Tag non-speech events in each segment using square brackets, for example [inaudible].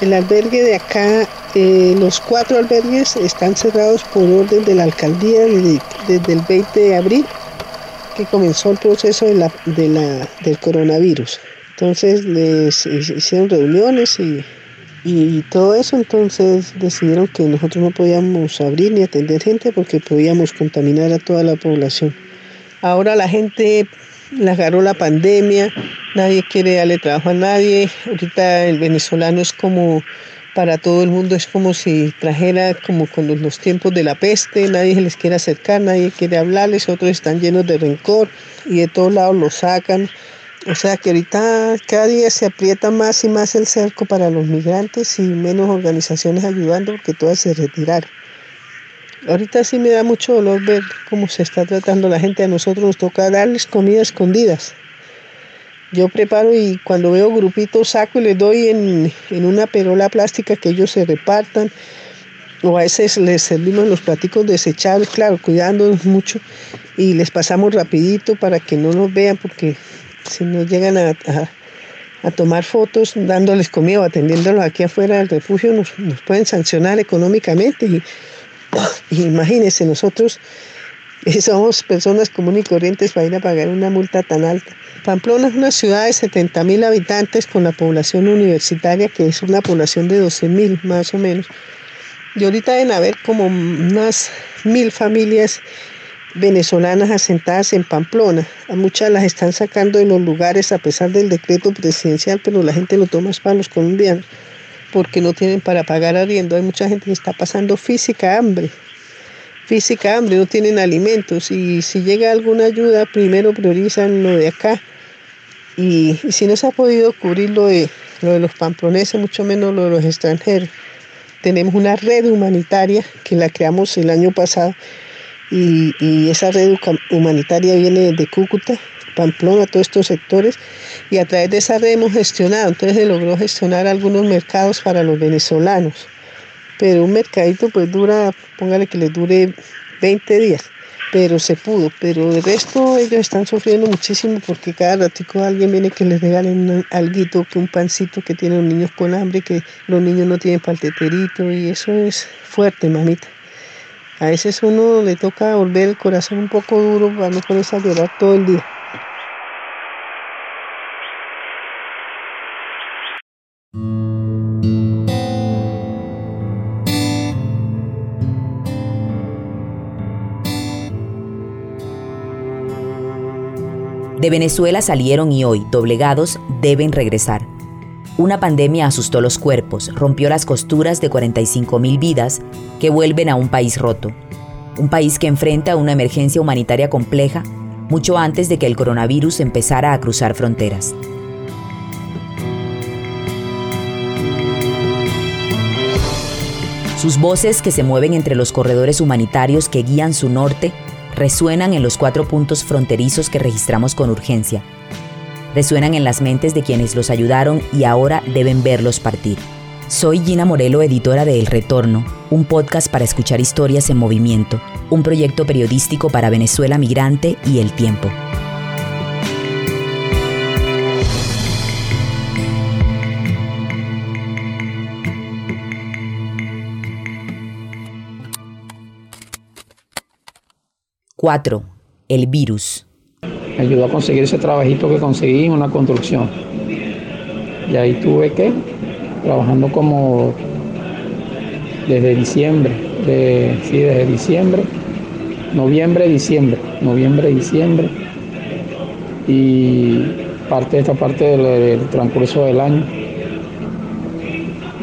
El albergue de acá, eh, los cuatro albergues están cerrados por orden de la alcaldía desde, el 20 de abril, que comenzó el proceso de la, del coronavirus. Entonces les hicieron reuniones y, y todo eso, entonces decidieron que nosotros no podíamos abrir ni atender gente porque podíamos contaminar a toda la población. Ahora la gente le agarró la pandemia, nadie quiere darle trabajo a nadie. Ahorita el venezolano es como para todo el mundo, es como si trajera como con los tiempos de la peste, nadie se les quiere acercar, nadie quiere hablarles, otros están llenos de rencor y de todos lados los sacan. O sea que ahorita cada día se aprieta más y más el cerco para los migrantes y menos organizaciones ayudando porque todas se retiraron. Ahorita sí me da mucho dolor ver cómo se está tratando la gente. A nosotros nos toca darles comida escondidas. Yo preparo y cuando veo grupitos saco y les doy en, una perola plástica que ellos se repartan. O a veces les servimos los platicos desechables, claro, cuidándonos mucho. Y les pasamos rapidito para que no nos vean porque si no llegan a, tomar fotos dándoles comida o atendiéndolos aquí afuera del refugio nos, pueden sancionar económicamente. [laughs] Imagínense, nosotros somos personas comunes y corrientes para ir a pagar una multa tan alta. Pamplona es una ciudad de 70 mil habitantes con la población universitaria, que es una población de 12 mil más o menos. Y ahorita deben haber como unas mil familias venezolanas asentadas en Pamplona. A muchas las están sacando de los lugares a pesar del decreto presidencial, pero la gente lo toma para los colombianos porque no tienen para pagar arriendo. Hay mucha gente que está pasando física hambre, física hambre, no tienen alimentos y si llega alguna ayuda, primero priorizan lo de acá. Y, si no se ha podido cubrir lo de, lo de los pamponeses, mucho menos lo de los extranjeros. Tenemos una red humanitaria que la creamos el año pasado y, esa red humanitaria viene de Cúcuta Pamplona, todos estos sectores, y a través de esa red hemos gestionado, entonces se logró gestionar algunos mercados para los venezolanos, pero un mercadito pues dura, póngale que les dure 20 días, pero se pudo, pero el resto ellos están sufriendo muchísimo porque cada ratico alguien viene que les regalen algo, que un pancito que tienen los niños con hambre, que los niños no tienen palteterito y eso es fuerte, mamita. A veces uno le toca volver el corazón un poco duro para no ponerse a llorar todo el día. De Venezuela salieron y hoy, doblegados, deben regresar. Una pandemia asustó los cuerpos, rompió las costuras de 45.000 vidas que vuelven a un país roto. Un país que enfrenta una emergencia humanitaria compleja mucho antes de que el coronavirus empezara a cruzar fronteras. Sus voces que se mueven entre los corredores humanitarios que guían su norte resuenan en los cuatro puntos fronterizos que registramos con urgencia. Resuenan en las mentes de quienes los ayudaron y ahora deben verlos partir. Soy Gina Morelo, editora de El Retorno, un podcast para escuchar historias en movimiento, un proyecto periodístico para Venezuela Migrante y El Tiempo. 4. El virus. Me ayudó a conseguir ese trabajito que conseguí en una construcción. Y ahí tuve que, trabajando como desde diciembre, sí, desde diciembre, noviembre, diciembre, noviembre, diciembre, y parte de esta parte del, transcurso del año,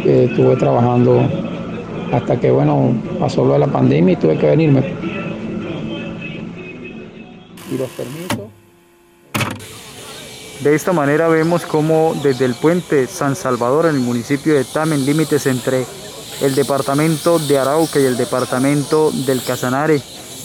estuve trabajando hasta que, bueno, pasó lo de la pandemia y tuve que venirme y los permisos. De esta manera vemos cómo desde el puente San Salvador en el municipio de Tamen, límites entre el departamento de Arauca y el departamento del Casanare,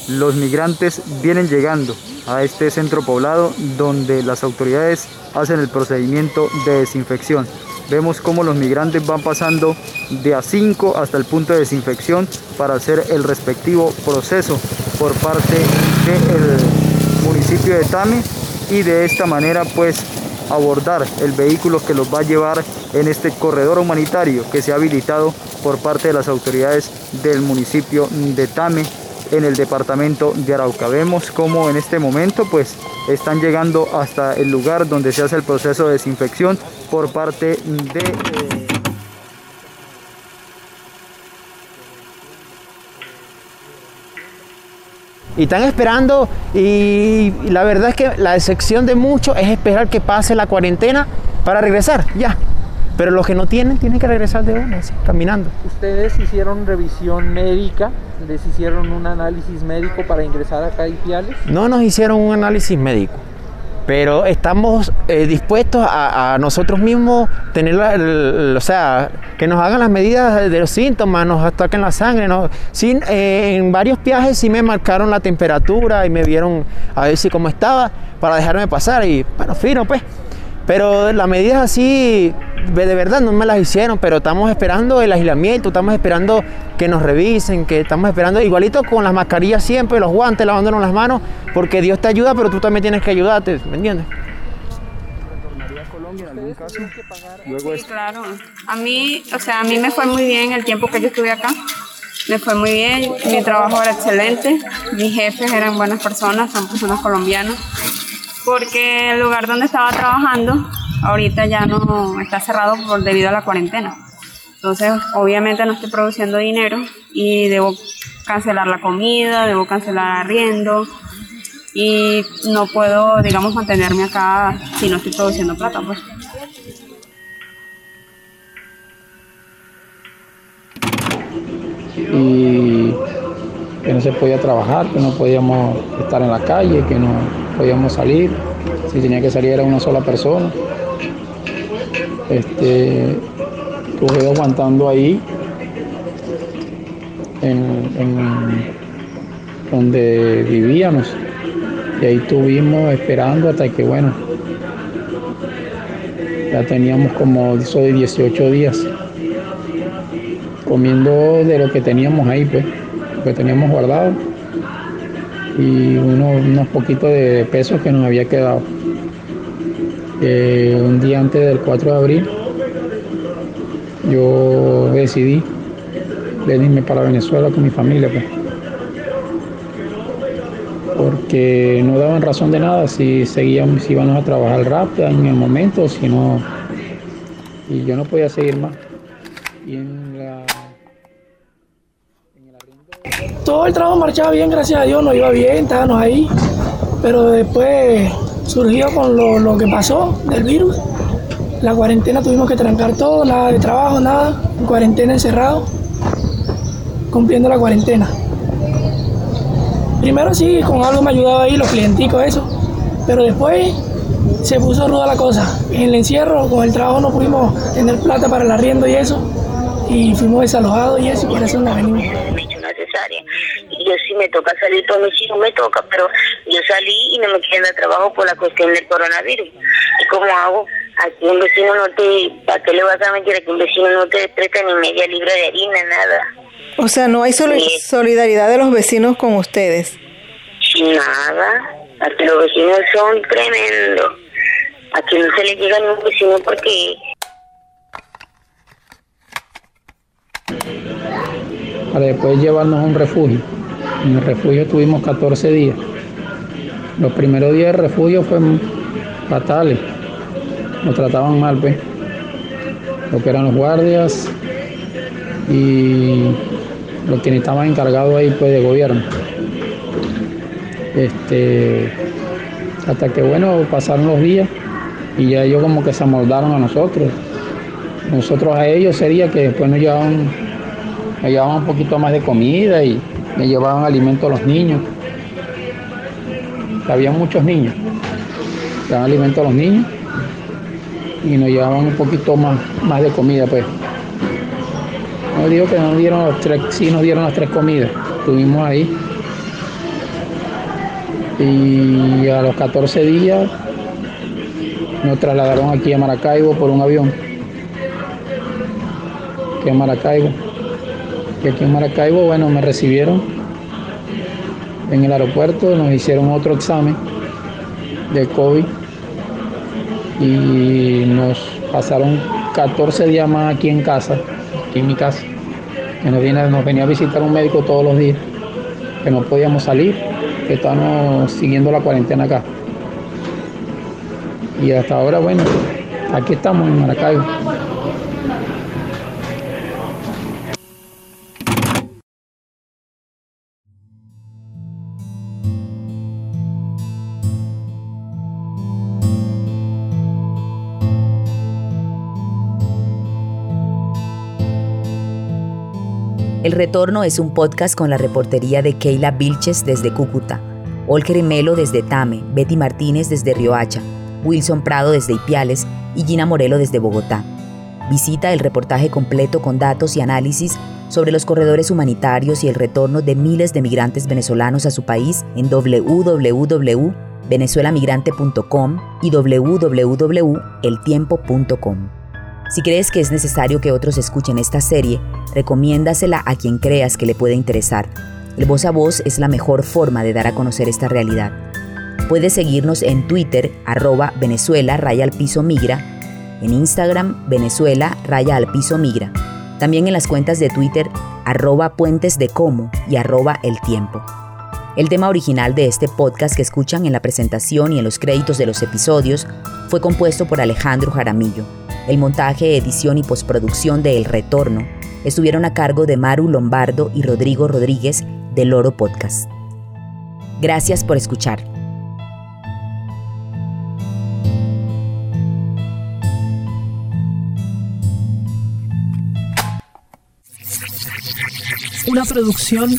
los migrantes vienen llegando a este centro poblado donde las autoridades hacen el procedimiento de desinfección. Vemos cómo los migrantes van pasando de a 5 hasta el punto de desinfección para hacer el respectivo proceso por parte del municipio de Tame y de esta manera pues abordar el vehículo que los va a llevar en este corredor humanitario que se ha habilitado por parte de las autoridades del municipio de Tame en el departamento de Arauca. Vemos cómo en este momento pues están llegando hasta el lugar donde se hace el proceso de desinfección por parte de... Eh, y están esperando y la verdad es que la decepción de muchos es esperar que pase la cuarentena para regresar, ya. Pero los que no tienen, tienen que regresar de una, caminando. ¿Ustedes hicieron revisión médica? ¿Les hicieron un análisis médico para ingresar acá a Ipiales? No nos hicieron un análisis médico pero estamos eh, dispuestos a, nosotros mismos tener, o sea, que nos hagan las medidas de los síntomas, nos ataquen la sangre. ¿no? Sí, eh, en varios viajes sí me marcaron la temperatura y me vieron a ver si cómo estaba para dejarme pasar y bueno, fino pues. Pero las medidas así, de verdad, no me las hicieron, pero estamos esperando el aislamiento, estamos esperando que nos revisen, que estamos esperando, igualito con las mascarillas siempre, los guantes, lavándonos las manos, porque Dios te ayuda, pero tú también tienes que ayudarte, ¿me entiendes? Sí, claro. A mí, o sea, a mí me fue muy bien el tiempo que yo estuve acá. Me fue muy bien, mi trabajo era excelente, mis jefes eran buenas personas, son personas colombianas porque el lugar donde estaba trabajando ahorita ya no está cerrado por debido a la cuarentena. Entonces, obviamente no estoy produciendo dinero y debo cancelar la comida, debo cancelar arriendo y no puedo, digamos, mantenerme acá si no estoy produciendo plata, pues. Y que no se podía trabajar, que no podíamos estar en la calle, que no podíamos salir, si tenía que salir era una sola persona. Este, estuve aguantando ahí, en, donde vivíamos, y ahí estuvimos esperando hasta que, bueno, ya teníamos como 18 días comiendo de lo que teníamos ahí, pues, lo que teníamos guardado y unos poquitos de pesos que nos había quedado. Eh, un día antes del 4 de abril yo decidí venirme para Venezuela con mi familia, pues. porque no daban razón de nada si seguíamos, si íbamos a trabajar rápido en el momento, si no, y yo no podía seguir más. Y la todo el trabajo marchaba bien, gracias a Dios, nos iba bien, estábamos ahí, pero después surgió con lo, que pasó del virus. La cuarentena tuvimos que trancar todo, nada de trabajo, nada, en cuarentena encerrado, cumpliendo la cuarentena. Primero sí, con algo me ayudaba ahí, los clienticos, eso, pero después se puso ruda la cosa. En el encierro, con el trabajo no pudimos tener plata para el arriendo y eso, y fuimos desalojados y eso, y por eso nos venimos yo si me toca salir por mis hijos, me toca, pero yo salí y no me quieren dar trabajo por la cuestión del coronavirus. ¿Y cómo hago? Aquí un vecino no te, ¿para qué le vas a mentir? Aquí un vecino no te presta ni media libra de harina, nada. O sea, no hay solidaridad de los vecinos con ustedes. Nada, aquí los vecinos son tremendos. Aquí no se le llega a ningún vecino porque para después llevarnos a un refugio. En el refugio estuvimos 14 días. Los primeros días del refugio fueron fatales. Nos trataban mal, pues. Lo que eran los guardias y los que estaban encargados ahí, pues, de gobierno. Este, hasta que, bueno, pasaron los días y ya ellos como que se amoldaron a nosotros. Nosotros a ellos sería que después nos llevaban, nos llevaban un poquito más de comida y me llevaban alimento a los niños. Había muchos niños. Llevaban alimento a los niños y nos llevaban un poquito más, más de comida, pues. No digo que nos dieron los tres, sí nos dieron las tres comidas. Estuvimos ahí. Y a los 14 días nos trasladaron aquí a Maracaibo por un avión. Aquí a Maracaibo. Y aquí en Maracaibo, bueno, me recibieron en el aeropuerto, nos hicieron otro examen de COVID y nos pasaron 14 días más aquí en casa, aquí en mi casa, que nos, viene, nos venía a visitar un médico todos los días, que no podíamos salir, que estábamos siguiendo la cuarentena acá. Y hasta ahora, bueno, aquí estamos en Maracaibo. El Retorno es un podcast con la reportería de Keila Vilches desde Cúcuta, Olker Melo desde Tame, Betty Martínez desde Riohacha, Wilson Prado desde Ipiales y Gina Morelo desde Bogotá. Visita el reportaje completo con datos y análisis sobre los corredores humanitarios y el retorno de miles de migrantes venezolanos a su país en www.venezuelamigrante.com y www.eltiempo.com. Si crees que es necesario que otros escuchen esta serie, recomiéndasela a quien creas que le puede interesar. El voz a voz es la mejor forma de dar a conocer esta realidad. Puedes seguirnos en Twitter, arroba Venezuela raya al piso migra, en Instagram, Venezuela raya al piso migra, también en las cuentas de Twitter, arroba puentes de como y arroba el tiempo. El tema original de este podcast que escuchan en la presentación y en los créditos de los episodios fue compuesto por Alejandro Jaramillo. El montaje, edición y postproducción de El Retorno estuvieron a cargo de Maru Lombardo y Rodrigo Rodríguez de Loro Podcast. Gracias por escuchar. Una producción